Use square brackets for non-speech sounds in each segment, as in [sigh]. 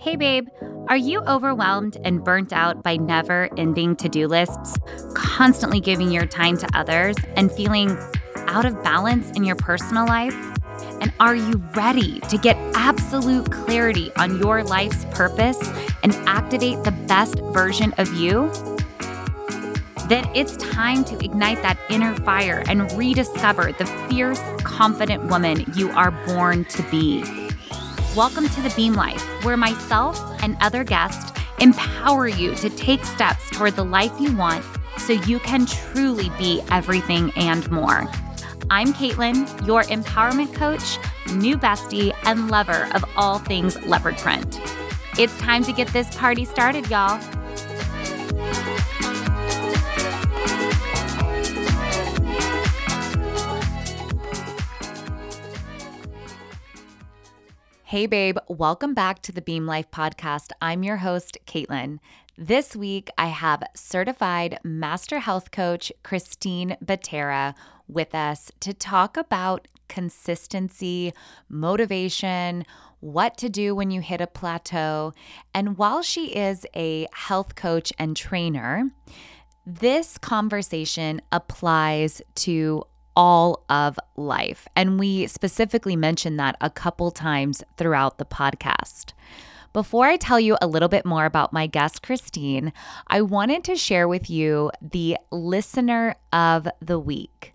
Hey, babe, are you overwhelmed and burnt out by never ending to do lists, constantly giving your time to others, and feeling out of balance in your personal life? And are you ready to get absolute clarity on your life's purpose and activate the best version of you? Then it's time to ignite that inner fire and rediscover the fierce, confident woman you are born to be. Welcome to the Beam Life, where myself and other guests empower you to take steps toward the life you want so you can truly be everything and more. I'm Kaitlin, your empowerment coach, new bestie, and lover of all things leopard print. It's time to get this party started, y'all. Hey, babe, welcome back to the Beam Life podcast. I'm your host, Kaitlin. This week, I have certified master health coach Christine Bettera with us to talk about consistency, motivation, what to do when you hit a plateau. And while she is a health coach and trainer, this conversation applies to all of life. And we specifically mentioned that a couple times throughout the podcast. Before I tell you a little bit more about my guest, Christine, I wanted to share with you the listener of the week.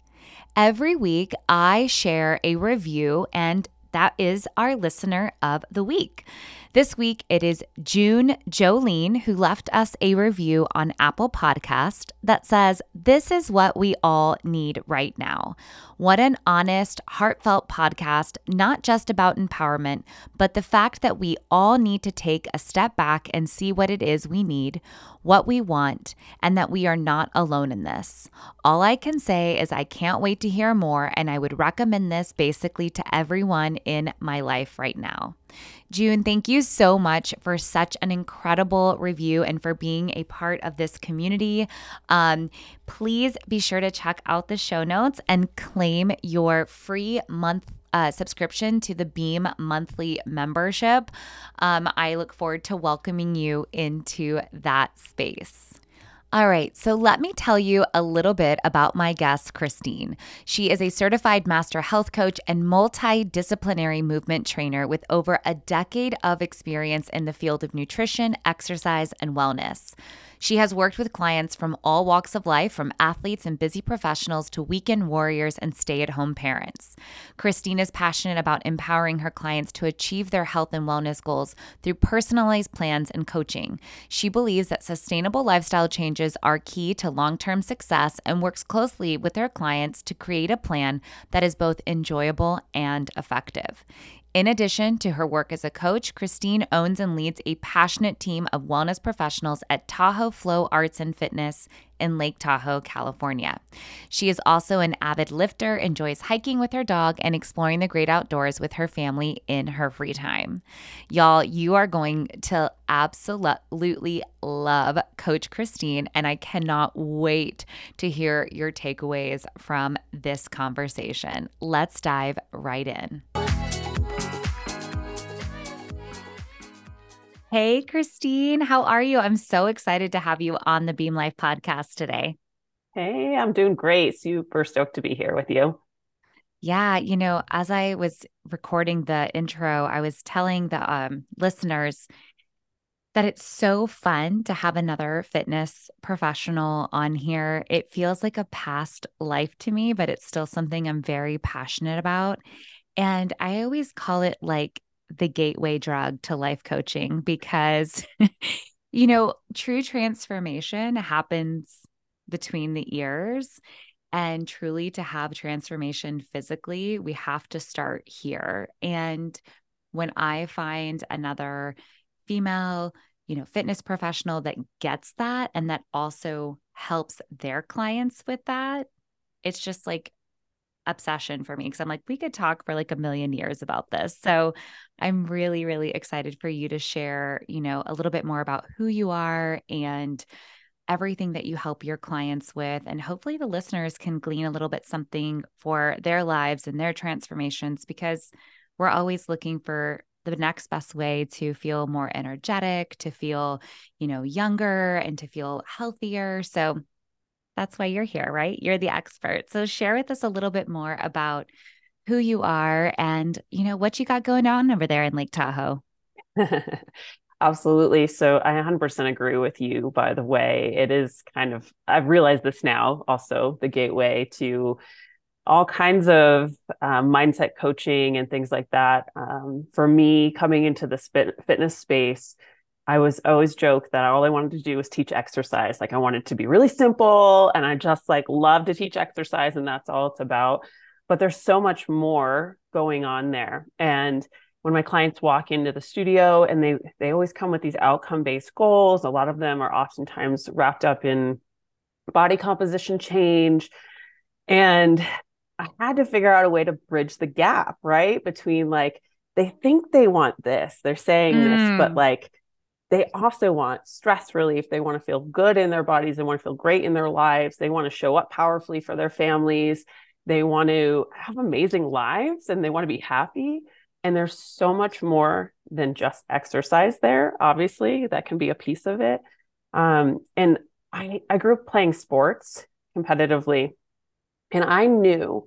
Every week, I share a review, and that is our listener of the week. This week, it is June Jolene who left us a review on Apple Podcast that says, This is what we all need right now. What an honest, heartfelt podcast, not just about empowerment, but the fact that we all need to take a step back and see what it is we need, what we want, and that we are not alone in this. All I can say is I can't wait to hear more, and I would recommend this basically to everyone in my life right now. June, thank you so much for such an incredible review and for being a part of this community. Um, please be sure to check out the show notes and claim your free month uh, subscription to the Beam monthly membership. Um, I look forward to welcoming you into that space. All right, so let me tell you a little bit about my guest, Christine. She is a certified master health coach and multidisciplinary movement trainer with over a decade of experience in the field of nutrition, exercise, and wellness. She has worked with clients from all walks of life, from athletes and busy professionals to weekend warriors and stay at home parents. Christine is passionate about empowering her clients to achieve their health and wellness goals through personalized plans and coaching. She believes that sustainable lifestyle changes are key to long term success and works closely with her clients to create a plan that is both enjoyable and effective. In addition to her work as a coach, Christine owns and leads a passionate team of wellness professionals at Tahoe Flow Arts and Fitness in Lake Tahoe, California. She is also an avid lifter, enjoys hiking with her dog, and exploring the great outdoors with her family in her free time. Y'all, you are going to absolutely love Coach Christine, and I cannot wait to hear your takeaways from this conversation. Let's dive right in. Hey, Christine, how are you? I'm so excited to have you on the Beam Life podcast today. Hey, I'm doing great. Super stoked to be here with you. Yeah, you know, as I was recording the intro, I was telling the um, listeners that it's so fun to have another fitness professional on here. It feels like a past life to me, but it's still something I'm very passionate about. And I always call it like the gateway drug to life coaching because, [laughs] you know, true transformation happens between the ears. And truly, to have transformation physically, we have to start here. And when I find another female, you know, fitness professional that gets that and that also helps their clients with that, it's just like obsession for me because I'm like, we could talk for like a million years about this. So I'm really, really excited for you to share, you know, a little bit more about who you are and everything that you help your clients with. And hopefully the listeners can glean a little bit something for their lives and their transformations because we're always looking for the next best way to feel more energetic, to feel, you know, younger and to feel healthier. So that's why you're here, right? You're the expert. So share with us a little bit more about who you are and, you know, what you got going on over there in Lake Tahoe. [laughs] Absolutely. So I 100% agree with you, by the way. It is kind of, I've realized this now also, the gateway to all kinds of um, mindset coaching and things like that. Um, for me, coming into the fitness space, I was always joke that all I wanted to do was teach exercise. Like I wanted to be really simple and I just like love to teach exercise and that's all it's about. But there's so much more going on there. And when my clients walk into the studio and they they always come with these outcome based goals, a lot of them are oftentimes wrapped up in body composition change and I had to figure out a way to bridge the gap, right? Between like, they think they want this, they're saying mm. this, but mm. like, they also want stress relief. They want to feel good in their bodies. They want to feel great in their lives. They want to show up powerfully for their families. They want to have amazing lives and they want to be happy. And there's so much more than just exercise there. Obviously, that can be a piece of it. Um, and I, I grew up playing sports competitively and I knew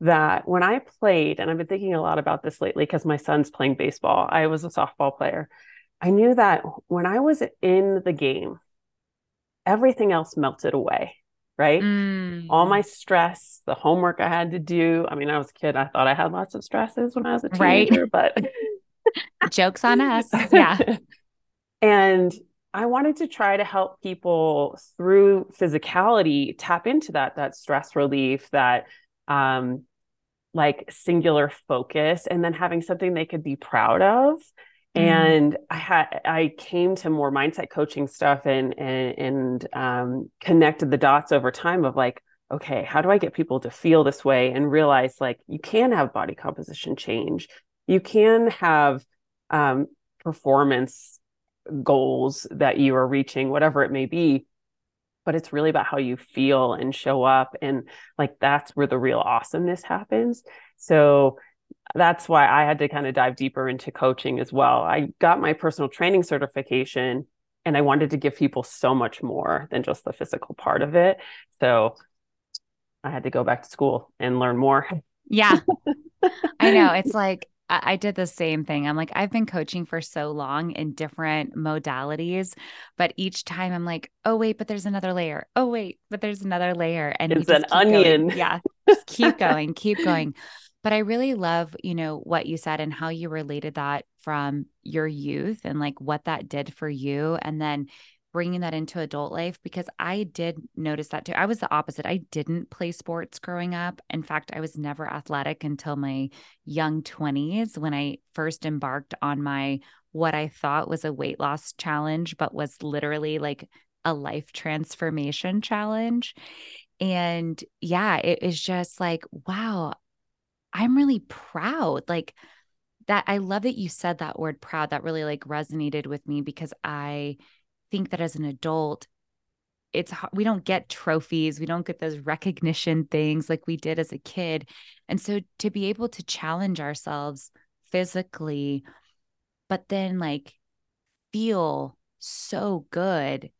that when I played, and I've been thinking a lot about this lately because my son's playing baseball, I was a softball player. I knew that when I was in the game, everything else melted away, right? Mm. All my stress, the homework I had to do. I mean, I was a kid. I thought I had lots of stresses when I was a teenager, right. but [laughs] jokes on us. [laughs] Yeah. and I wanted to try to help people through physicality tap into that that stress relief, that um like singular focus and then having something they could be proud of. Mm. And I had I came to more mindset coaching stuff and and, and um, connected the dots over time of like, okay, how do I get people to feel this way and realize like you can have body composition change, you can have um, performance goals that you are reaching, whatever it may be. But it's really about how you feel and show up. And like that's where the real awesomeness happens. So that's why I had to kind of dive deeper into coaching as well. I got my personal training certification and I wanted to give people so much more than just the physical part of it. So I had to go back to school and learn more. Yeah. [laughs] I know. It's like I, did the same thing. I'm like, I've been coaching for so long in different modalities, but each time I'm like, oh wait, but there's another layer. Oh wait, but there's another layer. And it's an onion. Going. Yeah. [laughs] Just keep going, keep going. But I really love, you know, what you said and how you related that from your youth and like what that did for you. And then bringing that into adult life because I did notice that too. I was the opposite. I didn't play sports growing up. In fact, I was never athletic until my young 20s when I first embarked on my what I thought was a weight loss challenge, but was literally like a life transformation challenge. And yeah, it is just like, wow, I'm really proud. Like, that I love that you said that word proud. That really like resonated with me because I think that as an adult, it's we don't get trophies, we don't get those recognition things like we did as a kid. And so to be able to challenge ourselves physically, but then like feel so good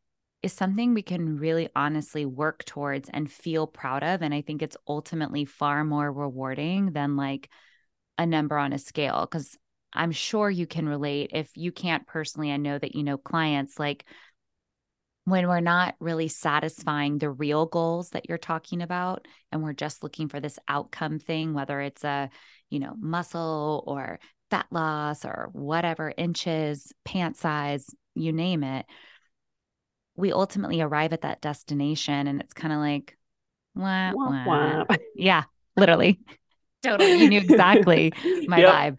is something we can really honestly work towards and feel proud of. And I think it's ultimately far more rewarding than like a number on a scale. Cause I'm sure you can relate. If you can't personally, I know that you know clients like when we're not really satisfying the real goals that you're talking about and we're just looking for this outcome thing whether it's a you know muscle or fat loss or whatever inches pant size you name it we ultimately arrive at that destination and it's kind of like wah, wah. Wah, [laughs] yeah literally totally you knew exactly [laughs] my yep. vibe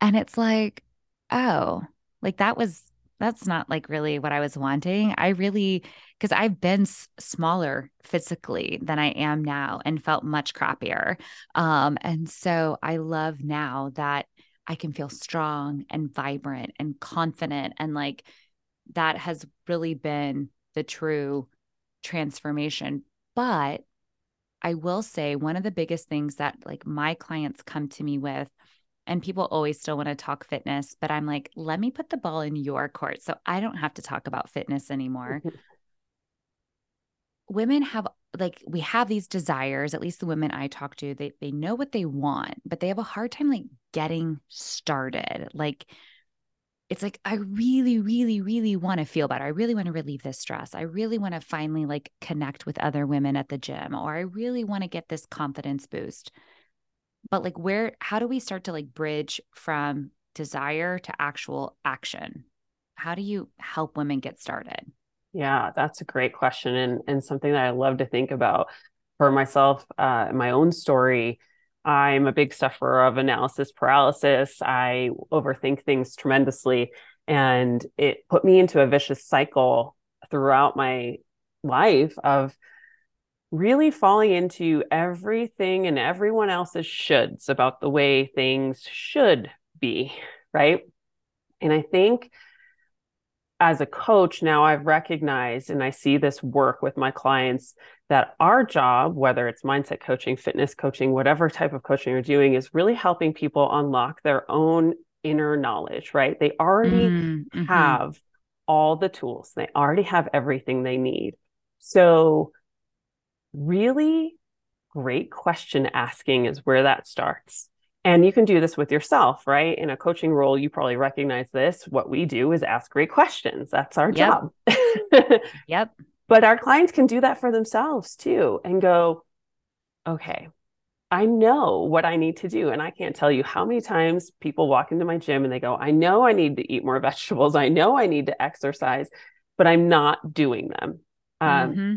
and it's like, oh, like that was that's not like really what I was wanting. I really because I've been s- smaller physically than I am now and felt much crappier. Um, and so I love now that I can feel strong and vibrant and confident and like that has really been the true transformation. But I will say one of the biggest things that like my clients come to me with and people always still want to talk fitness, but I'm like, let me put the ball in your court so I don't have to talk about fitness anymore. [laughs] women have like we have these desires at least the women i talk to they they know what they want but they have a hard time like getting started like it's like i really really really want to feel better. I really want to relieve this stress. I really want to finally like connect with other women at the gym or i really want to get this confidence boost. But like where how do we start to like bridge from desire to actual action? How do you help women get started? Yeah that's a great question and and something that i love to think about for myself uh my own story i'm a big sufferer of analysis paralysis i overthink things tremendously and it put me into a vicious cycle throughout my life of really falling into everything and everyone else's shoulds about the way things should be, right? And I think as a coach, now I've recognized and I see this work with my clients that our job, whether it's mindset coaching, fitness coaching, whatever type of coaching you're doing, is really helping people unlock their own inner knowledge, right? They already mm-hmm. have all the tools, they already have everything they need. So really great question asking is where that starts. And you can do this with yourself, right? In a coaching role, you probably recognize this. What we do is ask great questions. That's our yep. job. [laughs] yep. But our clients can do that for themselves too and go, okay, I know what I need to do. And I can't tell you how many times people walk into my gym and they go, I know I need to eat more [laughs] vegetables. I know I need to exercise, but I'm not doing them. Um, mm-hmm.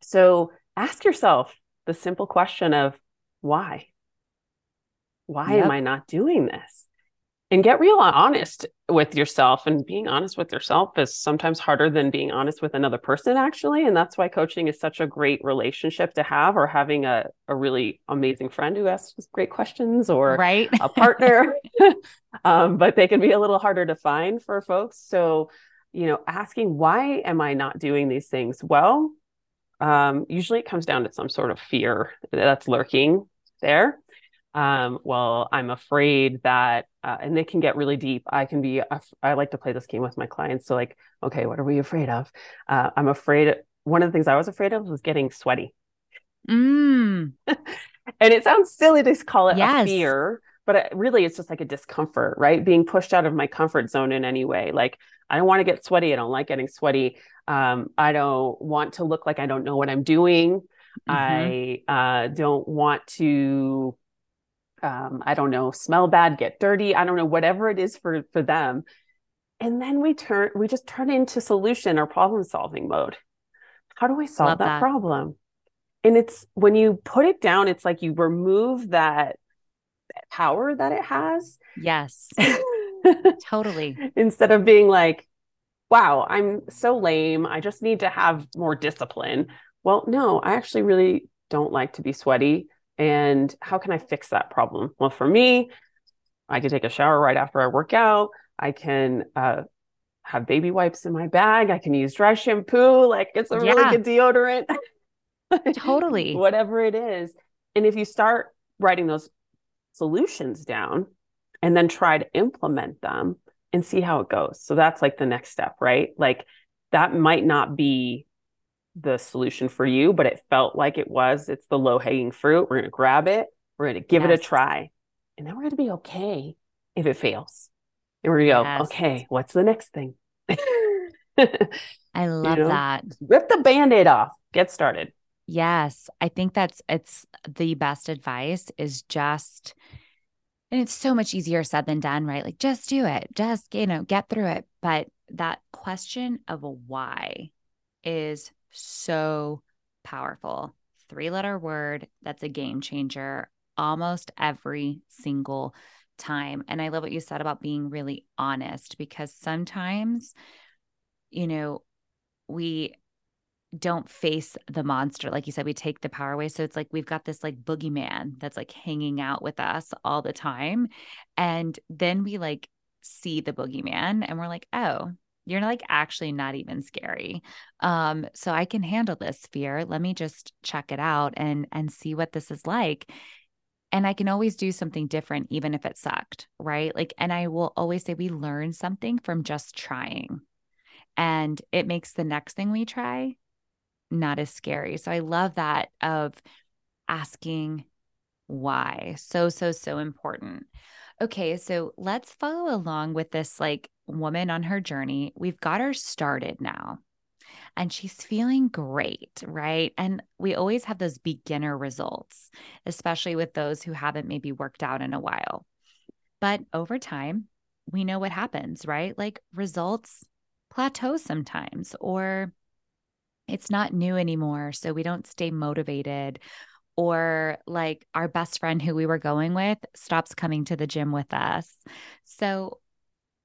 So ask yourself the simple question of why? Why yep. am I not doing this? And get real honest with yourself. And being honest with yourself is sometimes harder than being honest with another person, actually. And that's why coaching is such a great relationship to have, or having a, a really amazing friend who asks great questions, or right. a partner. [laughs] [laughs] um, but they can be a little harder to find for folks. So, you know, asking, why am I not doing these things? Well, um, usually it comes down to some sort of fear that's lurking there. Um, well, I'm afraid that, uh, and they can get really deep. I can be, I like to play this game with my clients. So, like, okay, what are we afraid of? Uh, I'm afraid, one of the things I was afraid of was getting sweaty. Mm. [laughs] and it sounds silly to call it yes. a fear, but it, really it's just like a discomfort, right? Being pushed out of my comfort zone in any way. Like, I don't want to get sweaty. I don't like getting sweaty. Um, I don't want to look like I don't know what I'm doing. Mm-hmm. I uh, don't want to, um, I don't know, smell bad, get dirty. I don't know, whatever it is for for them. And then we turn, we just turn into solution or problem solving mode. How do I solve that, that problem? And it's when you put it down, it's like you remove that power that it has. Yes. [laughs] totally. Instead of being like, wow, I'm so lame. I just need to have more discipline. Well, no, I actually really don't like to be sweaty. And how can I fix that problem? Well, for me, I can take a shower right after I work out. I can uh, have baby wipes in my bag. I can use dry shampoo. Like it's a yeah. really good deodorant. [laughs] totally. Whatever it is. And if you start writing those solutions down and then try to implement them, and see how it goes. So that's like the next step, right? Like that might not be the solution for you, but it felt like it was. It's the low hanging fruit. We're going to grab it, we're going to give yes. it a try, and then we're going to be okay if it fails. And we're going to go, yes. okay, what's the next thing? [laughs] I love you know? that. Rip the band aid off, get started. Yes. I think that's it's the best advice is just and it's so much easier said than done, right? Like just do it, just, you know, get through it. But that question of a why is so powerful. Three letter word that's a game changer almost every single time. And I love what you said about being really honest because sometimes, you know, we don't face the monster. Like you said, we take the power away. So it's like we've got this like boogeyman that's like hanging out with us all the time. And then we like see the boogeyman and we're like, oh, you're like actually not even scary. Um, so I can handle this fear. Let me just check it out and and see what this is like. and I can always do something different, even if it sucked, right? Like, and I will always say we learn something from just trying. And it makes the next thing we try not as scary. So I love that of asking why. So, so, so important. Okay, so let's follow along with this like woman on her journey. We've got her started now and she's feeling great, right? And we always have those beginner results, especially with those who haven't maybe worked out in a while. But over time, we know what happens, right? Like results plateau sometimes, or it's not new anymore. So we don't stay motivated. Or like our best friend who we were going with stops coming to the gym with us. So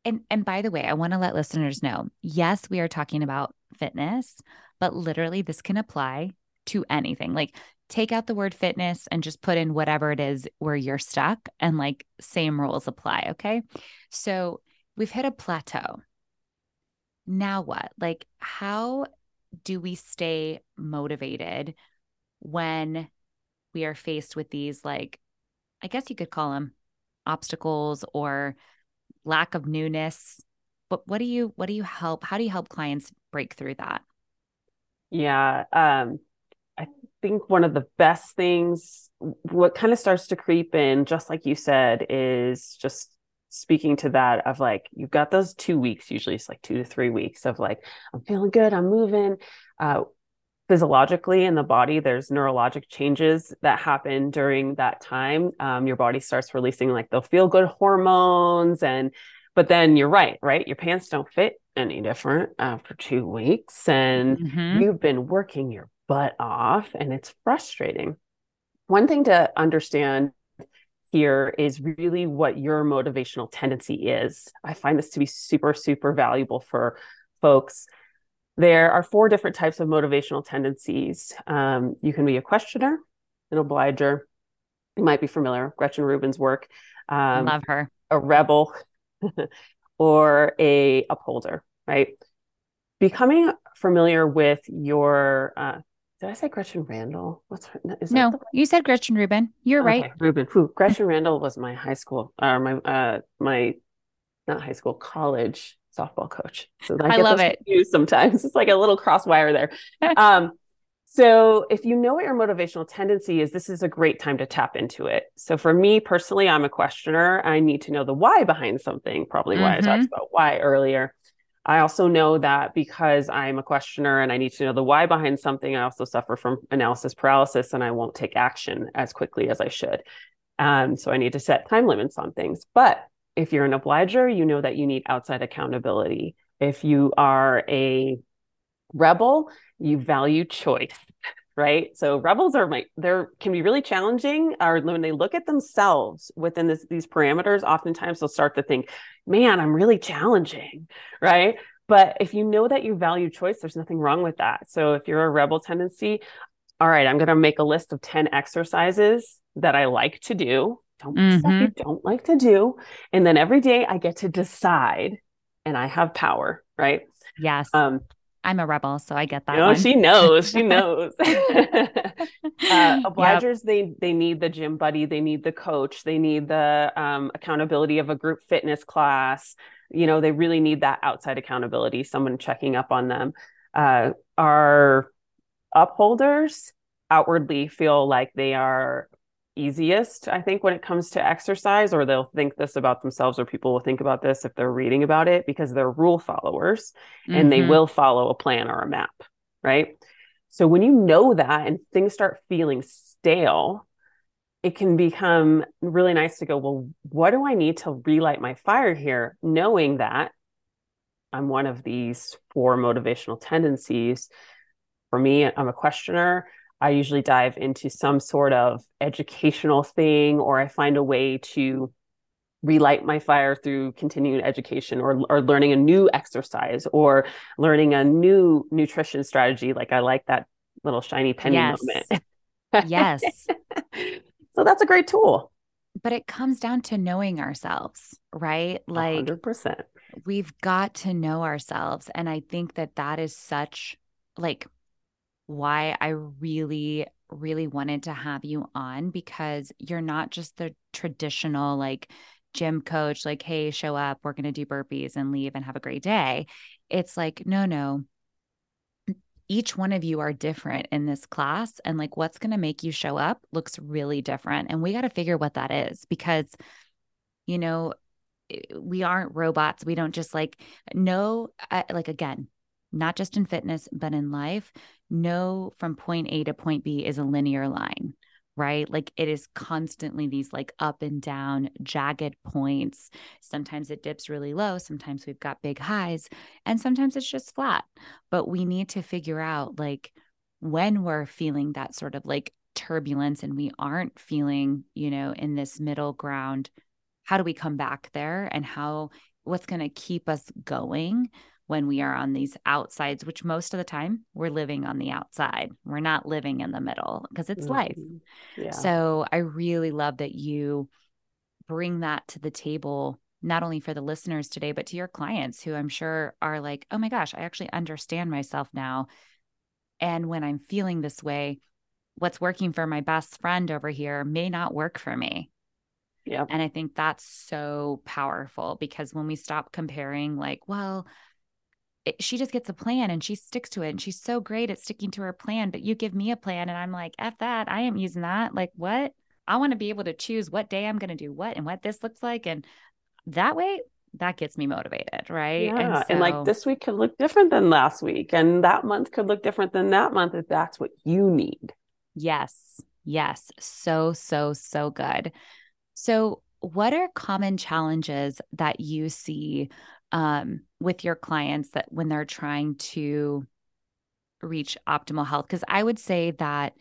and and by the way, I want to let listeners know, yes, we are talking about fitness, but literally this can apply to anything. Like take out the word fitness and just put in whatever it is where you're stuck and like same rules apply, okay? So, we've hit a plateau. Now what? Like how do we stay motivated when we are faced with these like I guess you could call them obstacles or lack of newness. But what do you what do you help how do you help clients break through that? Yeah um i think one of the best things what kind of starts to creep in just like you said is just speaking to that of like you've got those two weeks usually it's like two to three weeks of like i'm feeling good i'm moving uh, physiologically in the body there's neurologic changes that happen during that time. Um, your body starts releasing like the feel good hormones and but then you're right right? Your pants don't fit any different after two weeks and mm-hmm. you've been working your butt off and it's frustrating. One thing to understand here is really what your motivational tendency is. I find this to be super super valuable for folks there are four different types of motivational tendencies. Um, you can be a questioner, an obliger. You might be familiar, Gretchen Rubin's work. Um, Love her. A rebel [laughs] or a upholder, right? Becoming familiar with your uh, did I say Gretchen Randall? What's her? Is no, the... you said Gretchen Rubin. You're okay, right. Rubin. Who? Gretchen Randall was my high school or uh, my uh my not high school college softball coach. So I, I love it. Sometimes [laughs] it's like a little cross wire there. [laughs] um, so if you know what your motivational tendency is, this is a great time to tap into it. So for me personally, I'm a questioner. I need to know the why behind something. Probably why mm-hmm. I talked mm-hmm. about why earlier. I also know that because I'm a questioner and I need to know the why behind something, I also suffer from analysis paralysis and I won't take action as quickly as I should. Um, so I need to set time limits on things. But if you're an obliger, you know that you need outside accountability. If you are a rebel, you value choice, [laughs] right? So rebels are my they're can be really challenging. Or when they look at themselves within this, these parameters, oftentimes they'll start to think, "Man, I'm really challenging," [laughs] right? But if you know that you value choice, there's nothing wrong with that. So if you're a rebel tendency, all right, I'm going to make a list of 10 exercises that I like to do don't mm-hmm. stuff you don't like to do. And then every day I get to decide and I have power, right? Yes. Um, I'm a rebel, so I get that. No, she knows. She knows. [laughs] uh, [laughs] obligers, yep. they they need the gym buddy, they need the coach, they need the um, accountability of a group fitness class. You know, they really need that outside accountability, someone checking up on them. Uh, our upholders outwardly feel like they are easiest, I think, when it comes to exercise, or they'll think this about themselves, or people will think about this if they're reading about it because they're rule followers mm-hmm. and they mm-hmm. will follow a plan or a map, right? So when you know that and things start feeling stale, it can become really nice to go, well, what do I need to relight my fire here? Knowing that I'm one of these four motivational tendencies. For me, I'm a questioner. I usually dive into some sort of educational thing, or I find a way to relight my fire through continuing education or, or learning a new exercise or learning a new nutrition strategy. Like I like that little shiny penny yes. moment. yes. [laughs] So that's a great tool. But it comes down to knowing ourselves, right? Like 100%. We've got to know ourselves. And I think that that is such like why I really really wanted to have you on because you're not just the traditional like gym coach, like, hey, show up, we're going to do burpees and leave and have a great day. It's like, no, no. Each one of you are different in this class. And like, what's going to make you show up looks really different. And we got to figure what that is because, you know, we aren't robots. We don't just like know, uh, like, again, not just in fitness, but in life, know from point A to point B is a linear line right? Like it is constantly these like up and down, jagged points. Sometimes it dips really low. Sometimes we've got big highs, and sometimes it's just flat. But we need to figure out like when we're feeling that sort of like turbulence and we aren't feeling, you know, in this middle ground, how do we come back there and how what's going to keep us going when we are on these outsides, which most of the time we're living on the outside. We're not living in the middle because it's mm-hmm. life. Yeah. So I really love that you bring that to the table, not only for the listeners today, but to your clients who I'm sure are like, oh my gosh, I actually understand myself now. And when I'm feeling this way, what's working for my best friend over here may not work for me. Yeah. And I think that's so powerful because when we stop comparing, like, well, it, she just gets a plan and she sticks to it and she's so great at sticking to her plan but you give me a plan and i'm like f that i am using that. Like what? I want to be able to choose what day i'm going to do what and what this looks like and that way that gets me motivated right? Yeah and, so, and like this week could look different than last week and that month could look different than that month if that's what you need. Yes yes. So so so good. So what are common challenges that you see um, with your clients that when they're trying to reach optimal health? Because I would say that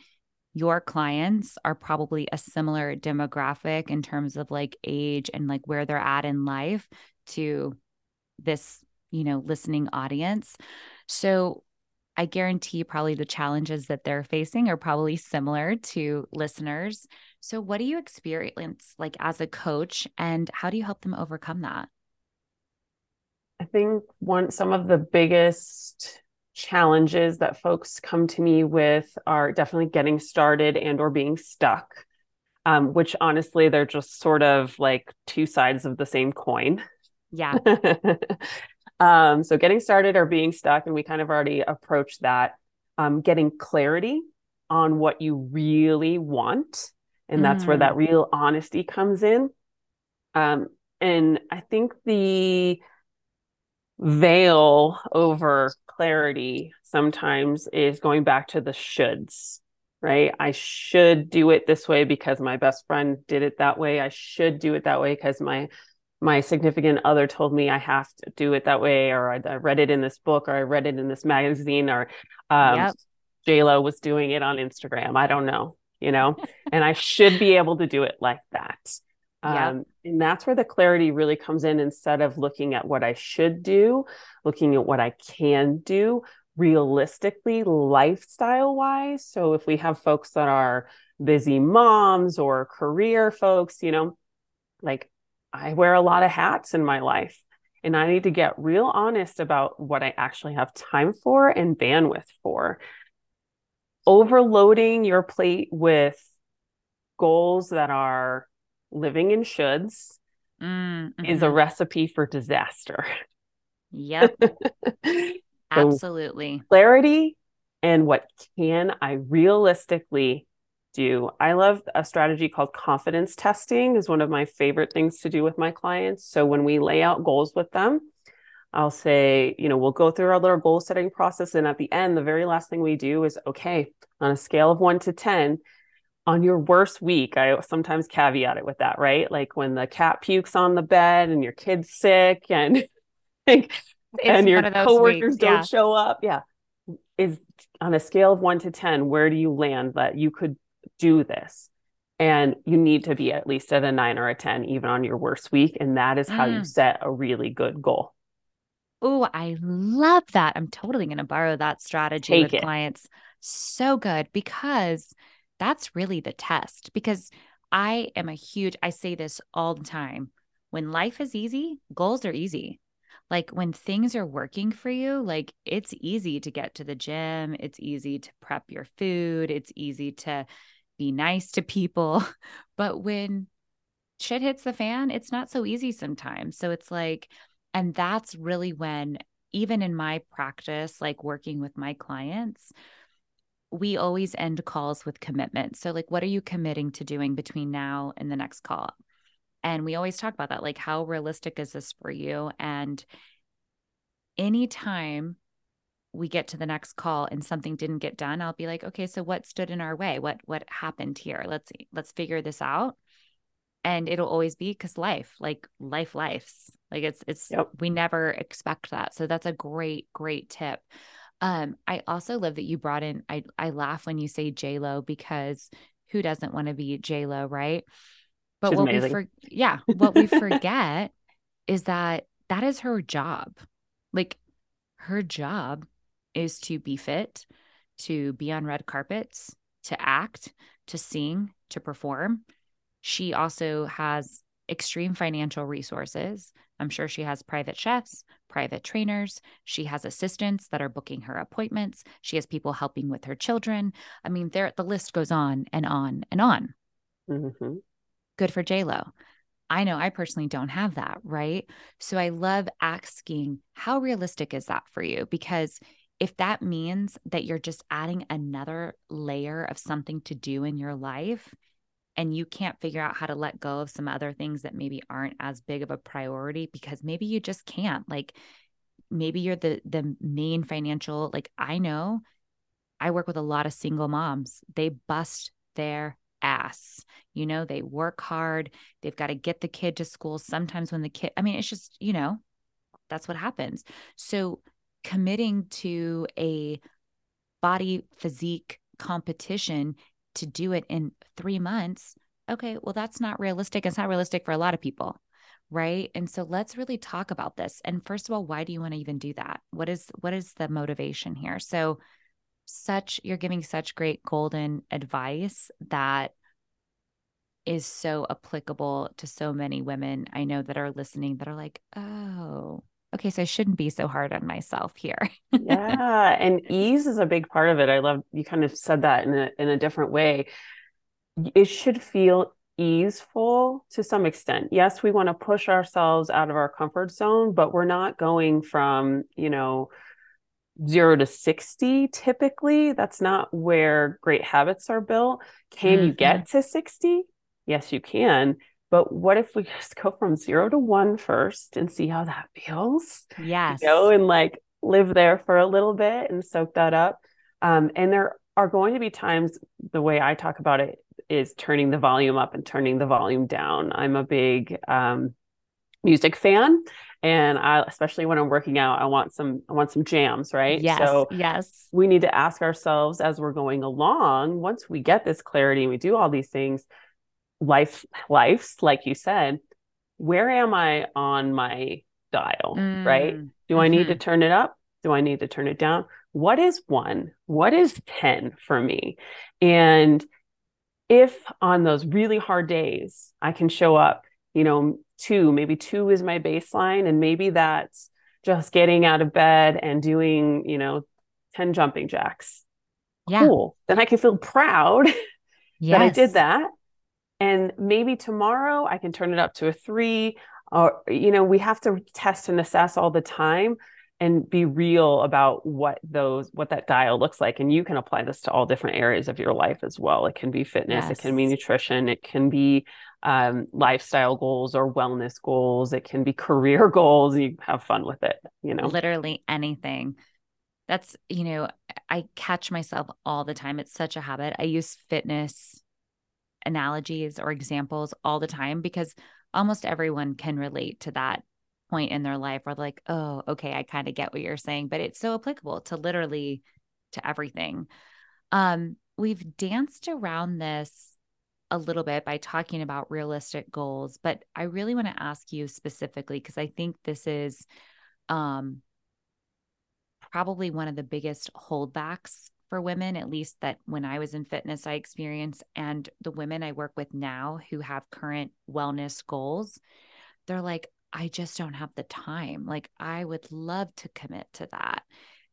your clients are probably a similar demographic in terms of like age and like where they're at in life to this, you know, listening audience. So I guarantee probably the challenges that they're facing are probably similar to listeners. So, what do you experience like as a coach, and how do you help them overcome that? I think one some of the biggest challenges that folks come to me with are definitely getting started and or being stuck. Um, which honestly they're just sort of like two sides of the same coin. Yeah. [laughs] um, so getting started or being stuck, and we kind of already approached that. Um, getting clarity on what you really want. And that's mm. where that mm. real honesty comes in. Um, and I think the veil over clarity sometimes is going back to the shoulds, right? I should do it this way because my best friend did it that way. I should do it that way because my my significant other told me I have to do it that way, or I, I read it in this book, or I read it in this magazine, or um, yep. JLo was doing it on Instagram. I don't know, you know, and I should be able to do it like that. Um, and that's where the clarity really comes in instead of looking at what I should do, looking at what I can do realistically, lifestyle wise. So if we have folks that are busy moms or career folks, you know, like I wear a lot of hats in my life. And I need to get real honest about what I actually have time for and bandwidth for. Overloading your plate with goals that are living in shoulds mm-hmm. is a recipe for disaster. Yep. [laughs] Absolutely. Clarity and what can I realistically do? I love a strategy called confidence testing is one of my favorite things to do with my clients. So when we lay out goals with them, I'll say, you know, we'll go through our little goal setting process and at the end the very last thing we do is okay, on a scale of 1 to 10, on your worst week, I sometimes caveat it with that, right? Like when the cat pukes on the bed and your kid's sick and [laughs] and your coworkers weeks, don't show up. Yeah. Is on a scale of one to 10, where do you land that you could do this? And you need to be at least at a nine or a 10, even on your worst week. And that is how mm. you set a really good goal. Oh, I love that. I'm totally going to borrow that strategy Take with it. clients. So good because that's really the test because I am a huge, I say this all the time. When life is easy, goals are easy. like when things are working for you, like it's easy to get to the gym, it's easy to prep your food, it's easy to be nice to people. [laughs] But when shit hits the fan, it's not so easy sometimes. So it's like, and that's really when, even in my practice, like working with my clients, we always end calls with commitment. So, like, what are you committing to doing between now and the next call? And we always talk about that. Like, how realistic is this for you? And anytime we get to the next call and something didn't get done, I'll be like, okay, so what stood in our way? What what happened here? Let's let's figure this out. And it'll always be because life, like life lives. Like it's it's yep. we never expect that. So that's a great, great tip. Um, I also love that you brought in I I laugh when you say J Lo because who doesn't want to be J Lo, right? But She's what amazing. we for yeah, what we forget is that that is her job. Like her job is to be fit, to be on red carpets, to act, to sing, to perform. She also has extreme financial resources. I'm sure she has private chefs, private trainers. She has assistants that are booking her appointments. She has people helping with her children. I mean, there the list goes on and on and on. Mm-hmm good for JLo. I know I personally don't have that, right? So I love asking, how realistic is that for you? Because if that means that you're just adding another layer of something to do in your life and you can't figure out how to let go of some other things that maybe aren't as big of a priority because maybe you just can't like maybe you're the the main financial like I know I work with a lot of single moms they bust their ass. You know, they work hard, they've got to get the kid to school. Sometimes when the kid, I mean, it's just, you know, that's what happens. So committing to a body physique competition to do it in three months, okay, well, that's not realistic. It's not realistic for a lot of people. Right. And so let's really talk about this. And first of all, why do you want to even do that? What is what is the motivation here? So such you're giving such great golden advice that is so applicable to so many women I know that are listening that are like, "Oh, okay, so I shouldn't be so hard on myself here." yeah, [laughs] and ease is a big part of it. I love you kind of said that in a in a different way. It should feel easeful to some extent. Yes, we want to push ourselves out of our comfort zone, but we're not going from, you know, zero to 60 typically that's not where great habits are built can mm-hmm. you get to 60 yes you can but what if we just go from zero to one first and see how that feels yes you know and like live there for a little bit and soak that up um, and there are going to be times the way i talk about it is turning the volume up and turning the volume down i'm a big um, music fan and I especially when I'm working out, I want some I want some jams, right? Yes. So yes. We need to ask ourselves as we're going along, once we get this clarity and we do all these things, life lives like you said, where am I on my dial, mm. right? Do mm-hmm. I need to mm-hmm. turn it up? Do I need to turn it down? What is 1? What is 10 for me? And if on those really hard days I can show up, you know, two, maybe two is my baseline. And maybe that's just getting out of bed and doing, you know, 10 jumping jacks. Yeah. Cool. Then I can feel proud yes. [laughs] that I did that. And maybe tomorrow I can turn it up to a three. Or, you know, we have to test and assess all the time and be real about what those what that dial looks like and you can apply this to all different areas of your life as well it can be fitness yes. it can be nutrition it can be um, lifestyle goals or wellness goals. It can be career [laughs] goals. You have fun with it, you know, literally anything. That's, you know, I catch myself all the time. It's such a habit. I use fitness analogies or examples all the time because almost everyone can relate to that point in their life where like, oh, okay, I kind of get what you're saying, but it's so applicable to literally to everything. Um, we've danced around this a little bit by talking about realistic goals, but I really want to ask you specifically because I think this is um, probably one of the biggest holdbacks for women, at least that when I was in fitness, I experienced. And the women I work with now who have current wellness goals, they're like, I just don't have the time. Like, I would love to commit to that.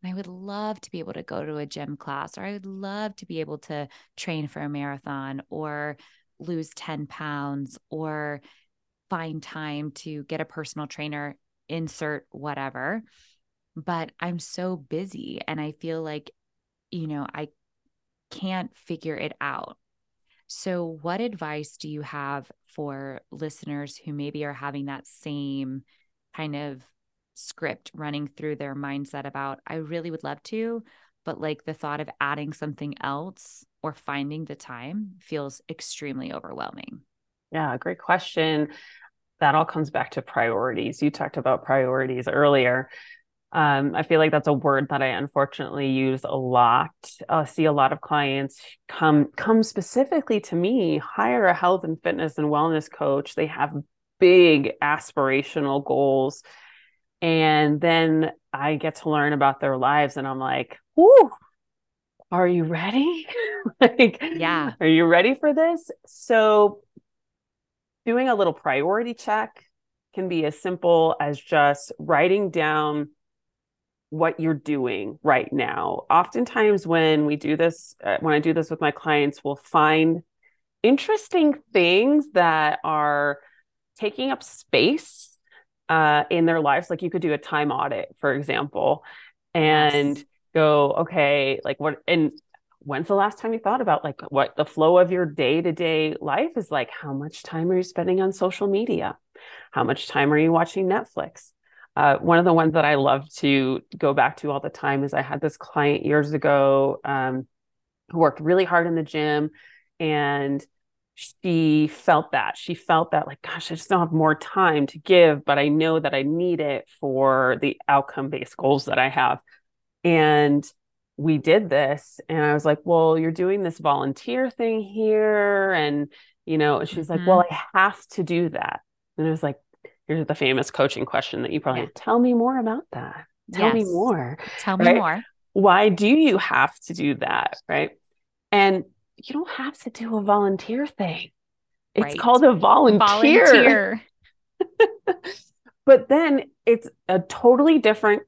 And I would love to be able to go to a gym class, or I would love to be able to train for a marathon or lose 10 pounds or find time to get a personal trainer, insert whatever. But I'm so busy and I feel like, you know, I can't figure it out. So, what advice do you have for listeners who maybe are having that same kind of script running through their mindset about, I really would love to, but like the thought of adding something else or finding the time feels extremely overwhelming? Yeah, great question. That all comes back to priorities. You talked about priorities earlier. Um, I feel like that's a word that I unfortunately use a lot. I see a lot of clients come come specifically to me, hire a health and fitness and wellness coach. They have big aspirational goals. And then I get to learn about their lives and I'm like, "Ooh, are you ready? [laughs] like, yeah. Are you ready for this?" So doing a little priority check can be as simple as just writing down what you're doing right now. Oftentimes, when we do this, uh, when I do this with my clients, we'll find interesting things that are taking up space uh, in their lives. Like you could do a time audit, for example, and yes. go, okay, like what, and when's the last time you thought about like what the flow of your day to day life is like? How much time are you spending on social media? How much time are you watching Netflix? Uh, one of the ones that I love to go back to all the time is I had this client years ago um, who worked really hard in the gym and she felt that. She felt that like gosh i just don't have more time to give but i know that i need it for the outcome based goals that i have. And we did this and i was like well you're doing this volunteer thing here and you know she's mm-hmm. like well i have to do that. And i was like here's the famous coaching question that you probably yeah. tell me more about that. Tell yes. me more. Tell me right? more. Why do you have to do that? Right. And you don't have to do a volunteer thing. It's right. called a volunteer. volunteer. [laughs] but then it's a totally different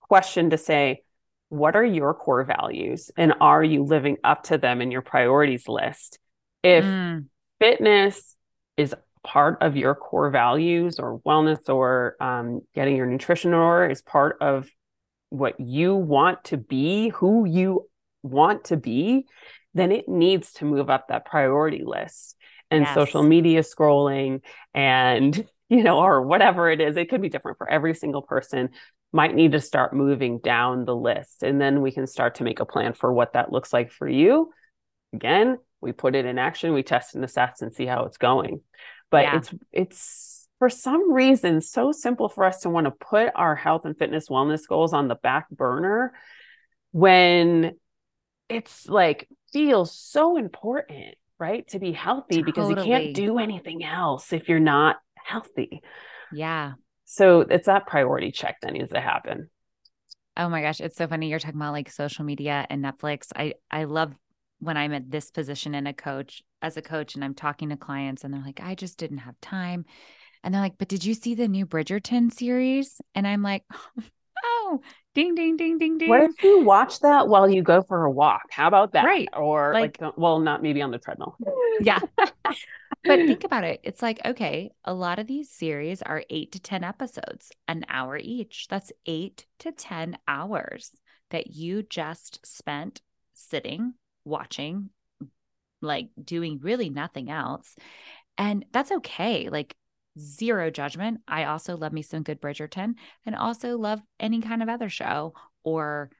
question to say, what are your core values and are you living up to them in your priorities list? If mm. fitness is part of your core values or wellness or um, getting your nutrition in order is part of what you want to be, who you want to be, then it needs to move up that priority list. And yes. social media scrolling and, [laughs] you know, or whatever it is, it could be different for every single person, might need to start moving down the list. And then we can start to make a plan for what that looks like for you. Again, we put it in action, we test and assess and see how it's going but yeah. it's it's for some reason so simple for us to want to put our health and fitness wellness goals on the back burner when it's like feels so important right to be healthy totally. because you can't do anything else if you're not healthy yeah so it's that priority check that needs to happen oh my gosh it's so funny you're talking about like social media and netflix i i love when i'm at this position in a coach as a coach and I'm talking to clients and they're like, I just didn't have time. And they're like, but did you see the new Bridgerton series? And I'm like, [laughs] oh, ding, ding, ding, ding, ding. What if you watch that while you go for a walk? How about that? Right. Or like, like well, not maybe on the treadmill. yeah. [laughs] but think about it. It's like, okay, a lot of these series are eight to 10 episodes, an hour each. That's eight to 10 hours that you just spent sitting, watching, like doing really nothing else. And that's okay. Like zero judgment. I also love me some good Bridgerton and also love any kind of other show or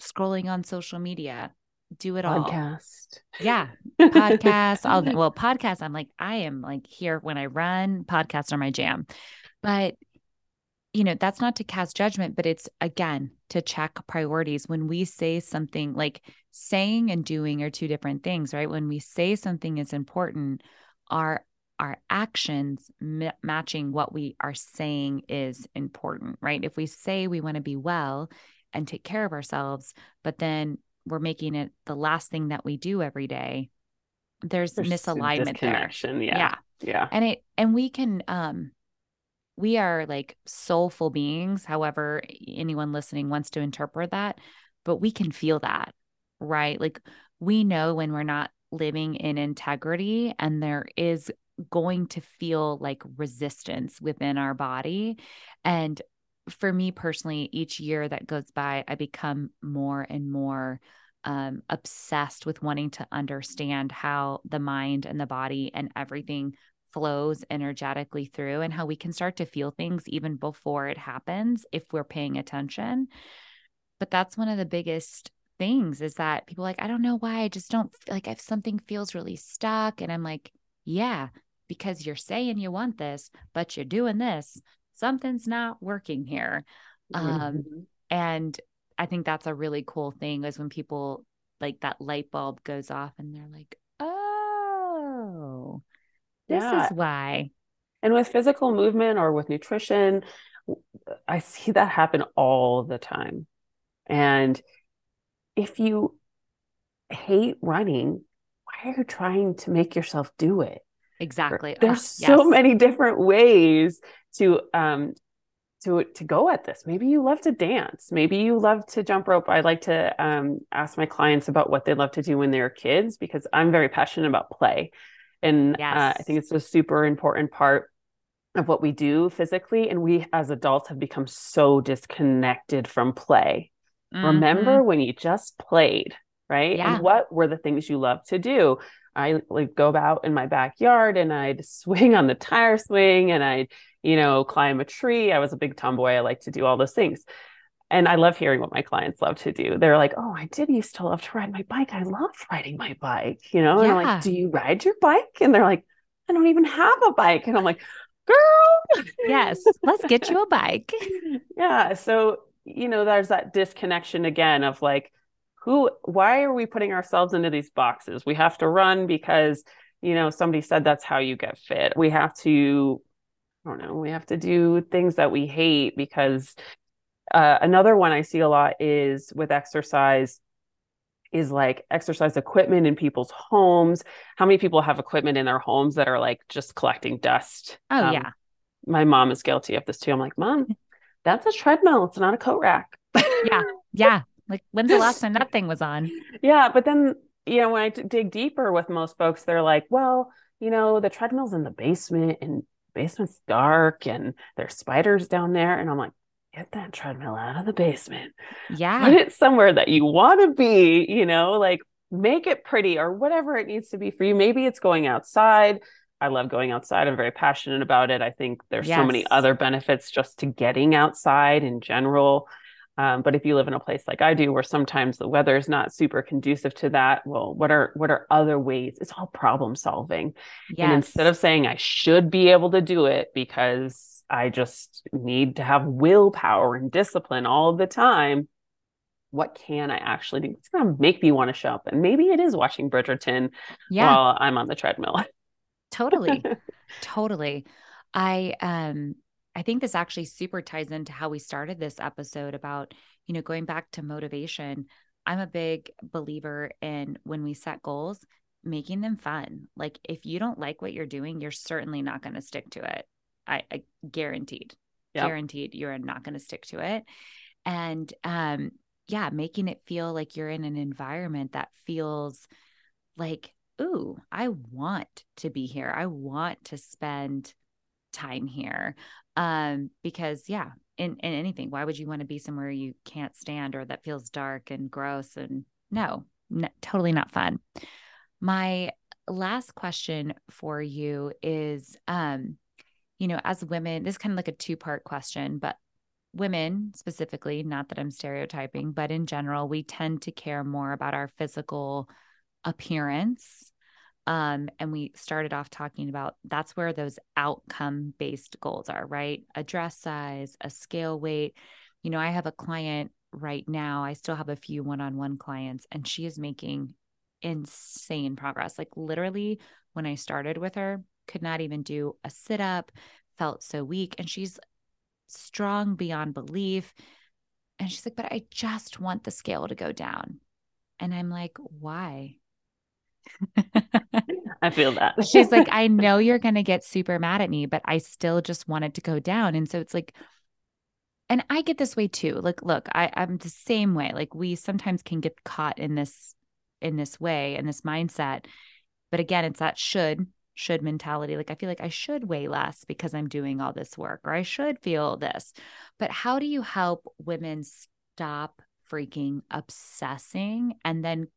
scrolling on social media. Do it podcast. all. Podcast. Yeah. [laughs] Podcast. all the, well, podcast, I'm like, I am like here when I run, podcasts are my jam. But you know, that's not to cast judgment, but it's again to check priorities. When we say something like saying and doing are two different things, right? When we say something is important, our our actions m- matching what we are saying is important, right? If we say we want to be well and take care of ourselves, but then we're making it the last thing that we do every day, there's, there's misalignment there. Yeah. yeah. Yeah. And it and we can um we are like soulful beings, however, anyone listening wants to interpret that, but we can feel that, right? Like we know when we're not living in integrity and there is going to feel like resistance within our body. And for me personally, each year that goes by, I become more and more um, obsessed with wanting to understand how the mind and the body and everything flows energetically through and how we can start to feel things even before it happens if we're paying attention. But that's one of the biggest things is that people like, I don't know why. I just don't like if something feels really stuck. And I'm like, yeah, because you're saying you want this, but you're doing this. Something's not working here. Um, mm-hmm. Um, and I think that's a really cool thing is when people like that light bulb goes off and they're like, oh, this yeah. is why. And with physical movement or with nutrition, I see that happen all the time. And if you hate running, why are you trying to make yourself do it? Exactly. There's oh, so yes. many different ways to um to to go at this. Maybe you love to dance. Maybe you love to jump rope. I like to um, ask my clients about what they love to do when they're kids because I'm very passionate about play. And yes. uh, I think it's a super important part of what we do physically. And we as adults have become so disconnected from play. Mm-hmm. Remember when you just played, right? Yeah. And what were the things you loved to do? I like go out in my backyard and I'd [laughs] swing on the tire swing and I'd, you know, climb a tree. I was a big tomboy. I like to do all those things. And I love hearing what my clients love to do. They're like, oh, I did used to love to ride my bike. I love riding my bike, you know? And. I'm like, do you ride your bike? And they're like, I don't even have a bike. And I'm like, girl. Yes, let's get you a [laughs] bike. yeah. So, you know, there's that disconnection again of like, who, why are we putting ourselves into these boxes? We have to run because, you know, somebody said that's how you get fit. We have to, I don't know, we have to do things that we hate because uh, another one I see a lot is with exercise is like exercise equipment in people's homes. How many people have equipment in their homes that are like just collecting dust? Oh, um, yeah. My mom is guilty of this too. I'm like, Mom, that's a treadmill. It's not a coat rack. yeah. Yeah. Like, when's the last time that thing was on? Yeah. But then, you know, when I t- dig deeper with most folks, they're like, well, you know, the treadmill's in the basement and basement's dark and there's spiders down there. And I'm like, get that treadmill out of the basement. Yeah. Put it somewhere that you want to be, you know, like make it pretty or whatever it needs to be for you. Maybe it's going outside. I love going outside. I'm very passionate about it. I think there's yes. so many other benefits just to getting outside in general. Um, but if you live in a place like I do, where sometimes the weather is not super conducive to that, well, what are what are other ways? It's all problem solving. Yes. And instead of saying I should be able to do it because I just need to have willpower and discipline all the time. What can I actually do? It's going to make me want to show up. And maybe it is watching Bridgerton yeah. while I'm on the treadmill. [laughs] totally. [laughs] totally. I, um, I think this actually super ties into how we started this episode about, you know, going back to motivation. I'm a big believer in when we set goals, making them fun. Like if you don't like what you're doing, you're certainly not going to stick to it. I, I guaranteed, yep. guaranteed you're not going to stick to it. And um, yeah, making it feel like you're in an environment that feels like, ooh, I want to be here. I want to spend time here. Um, because yeah, in, in anything, why would you want to be somewhere you can't stand or that feels dark and gross and no, totally not fun. My last question for you is um you know, as women, this is kind of like a two part question, but women specifically, not that I'm stereotyping, but in general, we tend to care more about our physical appearance. Um, and we started off talking about that's where those outcome based goals are, right? A dress size, a scale weight. You know, I have a client right now, I still have a few one on one clients, and she is making insane progress. Like, literally, when I started with her, could not even do a sit up, felt so weak. And she's strong beyond belief. And she's like, but I just want the scale to go down. And I'm like, why? [laughs] I feel that. She's like, [laughs] I know you're going to get super mad at me, but I still just wanted to go down. And so it's like, and I get this way too. Like, look, I, I'm the same way. Like, we sometimes can get caught in this, in this way, in this mindset. But again, it's that should, should mentality. Like, I feel like I should weigh less because I'm doing all this work, or I should feel this. But how do you help women stop freaking obsessing and then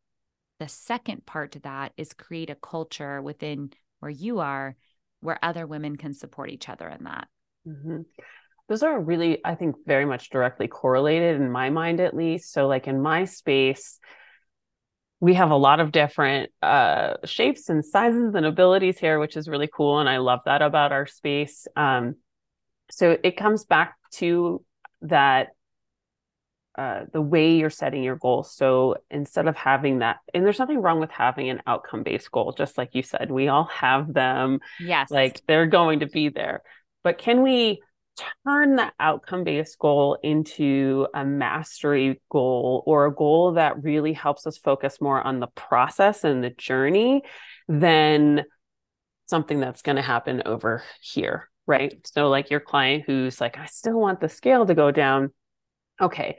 the second part to that is create a culture within where you are where other women can support each other in that. Mm-hmm. Those are really, I think, very much directly correlated in my mind, at least. So, like in my space, we have a lot of different uh, shapes and sizes and abilities here, which is really cool. And I love that about our space. Um, so, it comes back to that uh, the way you're setting your goals. So instead of having that, and there's nothing wrong with having an outcome based goal, just like you said, we all have them. Yes. Like they're going to be there. But can we turn the outcome based goal into a mastery goal or a goal that really helps us focus more on the process and the journey than something that's going to happen over here? Right. So, like your client who's like, I still want the scale to go down. Okay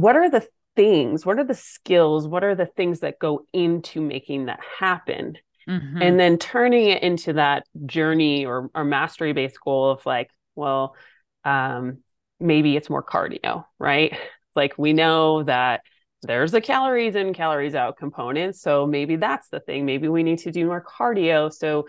what are the things what are the skills what are the things that go into making that happen? Mm-hmm. and then turning it into that journey or, or mastery based goal of like well um, maybe it's more cardio right? Like we know that there's a calories in calories out component. So maybe that's the thing. Maybe we need to do more cardio. So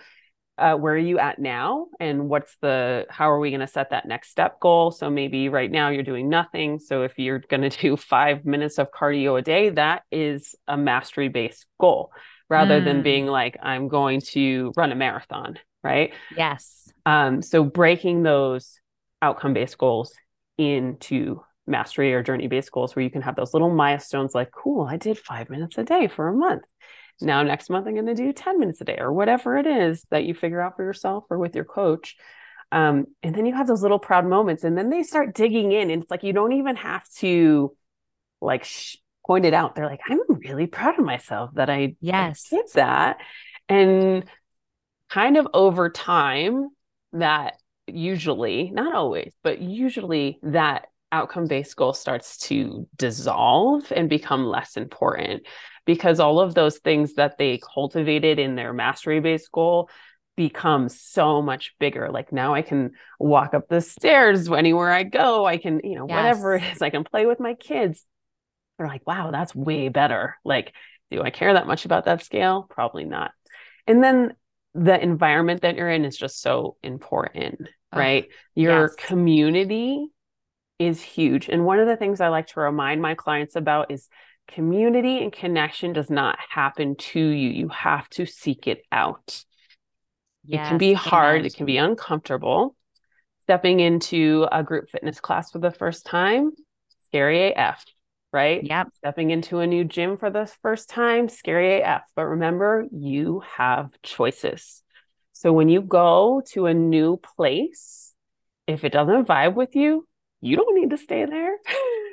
uh, where are you at now? And what's the how are we going to set that next step goal? So maybe right now you're doing nothing. So if you're going [laughs] to do five minutes of cardio a day that is a mastery based goal rather mm. than being like i'm going to run a marathon right? Yes. Um so breaking those outcome based goals into mastery or journey based goals where you can have those little milestones like cool i did five minutes a day for a month now next month i'm going to do 10 minutes a day or whatever it is that you figure out for yourself or with your coach um, and then you have those little proud moments and then they start digging in and it's like you don't even have to like sh- point it out. They're like i'm really proud of myself that i yes. I did that and kind of over time that usually not always but usually that outcome based goal starts to dissolve and become less important because all of those things that they cultivated in their mastery based goal become so much bigger. Like now i can walk up the stairs anywhere i go. I can you know yes. whatever it is i can play with my kids. They're like wow that's way better. Like do i care that much about that scale? Probably not. And then the environment that you're in is just so important right? Your yes. community is huge. And one of the things I like to remind my clients about is community and connection does not happen to you. You have to seek it out. Yes, it can be hard, it can be uncomfortable. Stepping into a group fitness class for the first time, scary AF, right? Yep. Stepping into a new gym for the first time, scary AF. But remember, you have choices. So when you go to a new place, if it doesn't vibe with you, you don't need to stay there. [laughs]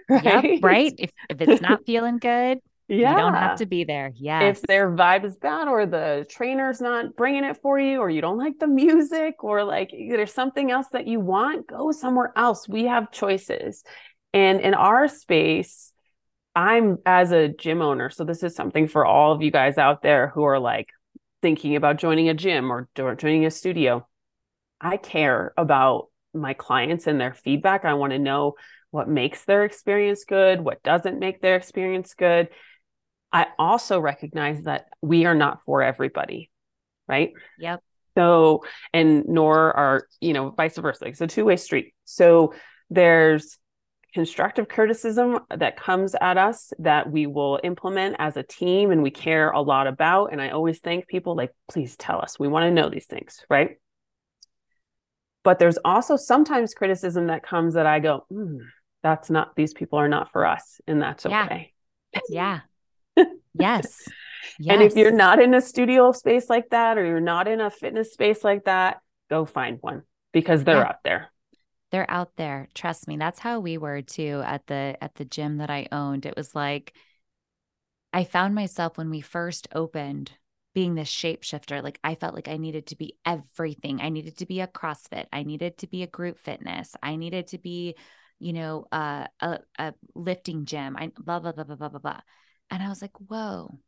Right. Yep, right. If, if it's not feeling good, yeah. you don't have to be there. Yes. If their vibe is bad or the trainer's not bringing it for you or you don't like the music or like there's something else that you want, go somewhere else. We have choices. And in our space, I'm as a gym owner. So this is something for all of you guys out there who are like thinking about joining a gym or joining a studio. I care about my clients and their feedback. I want to know what makes their experience good, what doesn't make their experience good. I also recognize that we are not for everybody, right? Yep. So, and nor are, you know, vice versa. It's a two way street. So there's constructive criticism that comes at us that we will implement as a team and we care a lot about. And I always thank people like, please tell us. We want to know these things, right? But there's also sometimes criticism that comes that I go, mm, that's not, these people are not for us. And that's okay. Yeah. yes. [laughs] yes. And if you're not in a studio space like that, or you're not in a fitness space like that, go find one because they're yeah. out there they're out there trust me that's how we were too at the at the gym that i owned it was like i found myself when we first opened being this shapeshifter. Like I felt like I needed to be everything. I needed to be a CrossFit. I needed to be a group fitness. I needed to be, you know, uh, a, a lifting gym. I blah blah blah blah blah blah blah. And I was like, whoa.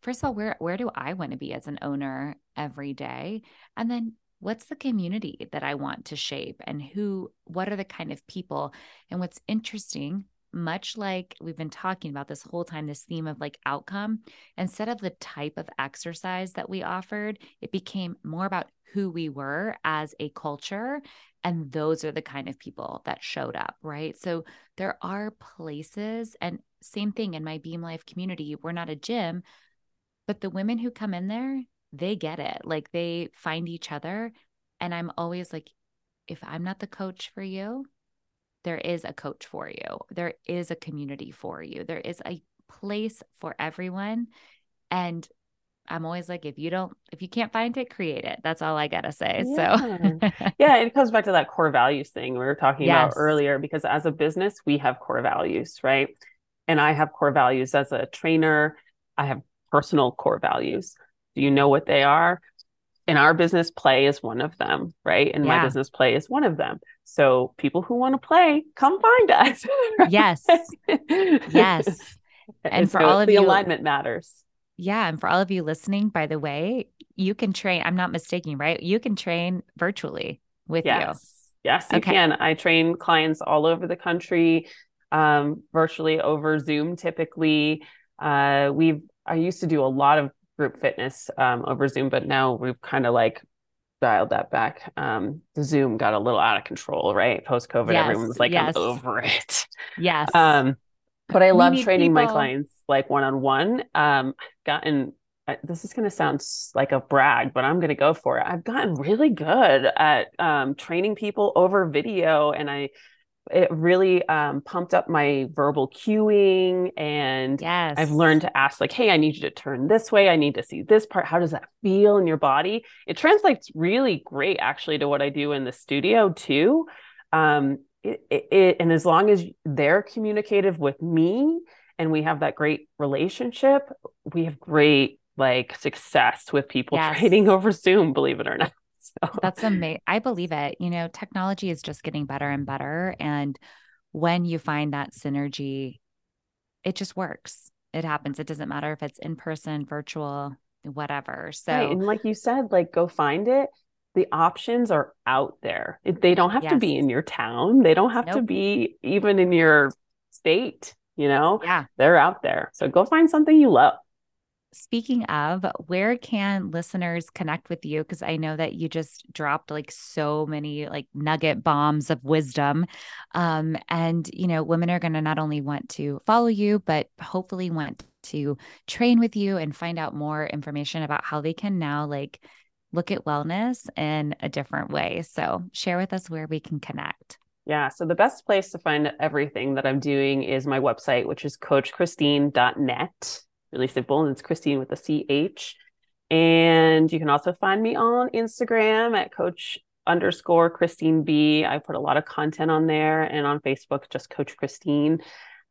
First of all, where where do I want to be as an owner every day? And then what's the community that I want to shape and who what are the kind of people? And what's interesting much like we've been talking about this whole time, this theme of like outcome, instead of the type of exercise that we offered, it became more about who we were as a culture. And those are the kind of people that showed up, right? So there are places, and same thing in my Beam Life community, we're not a gym, but the women who come in there, they get it. Like they find each other. And I'm always like, if I'm not the coach for you, there is a coach for you. There is a community for you. There is a place for everyone. And I'm always like, if you don't, if you can't find it, create it. That's all I gotta say. Yeah. So yeah, it comes back to that core values thing we were talking yes. about earlier, because as a business, we have core values, right? And I have core values as a trainer. I have personal core values. Do you know what they are? In our business play is one of them right? And yeah. my business play is one of them. So people who want to play come find us. Yes. [laughs] Yes. And so for all of the you alignment matters. Yeah and for all of you listening by the way you can train i'm not mistaking right? You can train virtually with yes. you yes you okay. can. I train clients all over the country um, virtually over zoom typically. Uh, we've i used to do a lot of group fitness um, over Zoom, but now we've kind of like dialed that back. Um, the Zoom got a little out of control, right? Post COVID, yes, everyone was like, yes. I'm over it. Yes. Um, but I we love training people. my clients like one on one. Um, gotten this is going to sound like a brag, but I'm going to go for it. I've gotten really good at um, training people over video, and I it really um, pumped up my verbal cueing and yes. i've learned to ask like hey i need you to turn this way. I need to see this part. How does that feel in your body? It translates really great actually to what i do in the studio too. Um, it, it, it, and as long as they're communicative with me and we have that great relationship we have great like success with people [laughs] yes. trading over zoom believe it or not [laughs] So. That's amazing. I believe it. You know, technology is just getting better and better. And when you find that synergy, it just works. It happens. It doesn't matter if it's in person, virtual, whatever. So, right. and like you said, like go find it. The options are out there. They don't have yes. to be in your town. They don't have nope. to be even in your state. You know, yeah, they're out there. So go find something you love speaking of, where can listeners connect with you? Because I know that you just dropped like so many like nugget bombs of wisdom. Um, and, you know, women are going to not only want to follow you, but hopefully want to train with you and find out more information about how they can now like look at wellness in a different way. So share with us where we can connect. Yeah. So the best place to find everything that I'm doing is my website, which is coachchristine.net really simple. And it's Christine with a CH. And you can also find me on Instagram at coach underscore Christine B. I put a lot of content on there and on Facebook, just Coach Christine.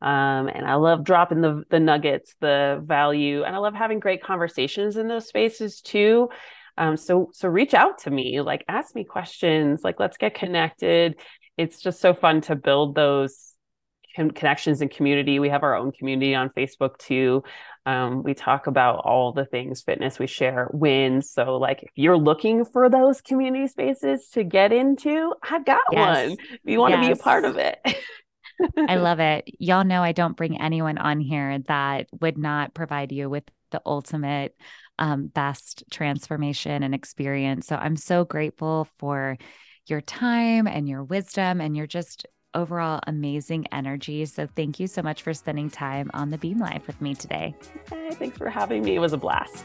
Um, and I love dropping the the nuggets, the value, and I love having great conversations in those spaces too. Um, so so reach out to me, like ask me questions, like let's get connected. It's just so fun to build those connections and community. We have our own community on Facebook too. Um, we talk about all the things fitness. We share wins. So, like, if you're looking for those community spaces to get into, I've got yes. one. If you want yes. to be a part of it. I [laughs] love it. Y'all know I don't bring anyone on here that would not provide you with the ultimate um, best transformation and experience. So I'm so grateful for your time and your wisdom and your just overall amazing energy. So thank you so much for spending time on the Beam Life with me today. Hey, thanks for having me. It was a blast.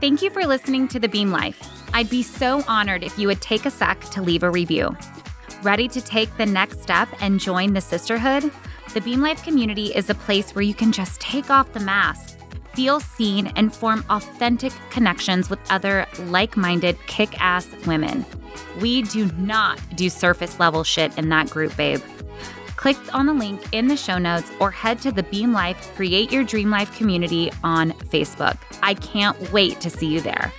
Thank you for listening to the Beam Life. I'd be so honored if you would take a sec to leave a review. Ready to take the next step and join the sisterhood? The Beam Life community is a place where you can just take off the mask, feel seen, and form authentic connections with other like minded, kick ass women. We do not do surface level shit in that group, babe. Click on the link in the show notes or head to the Beam Life Create Your Dream Life community on Facebook. I can't wait to see you there.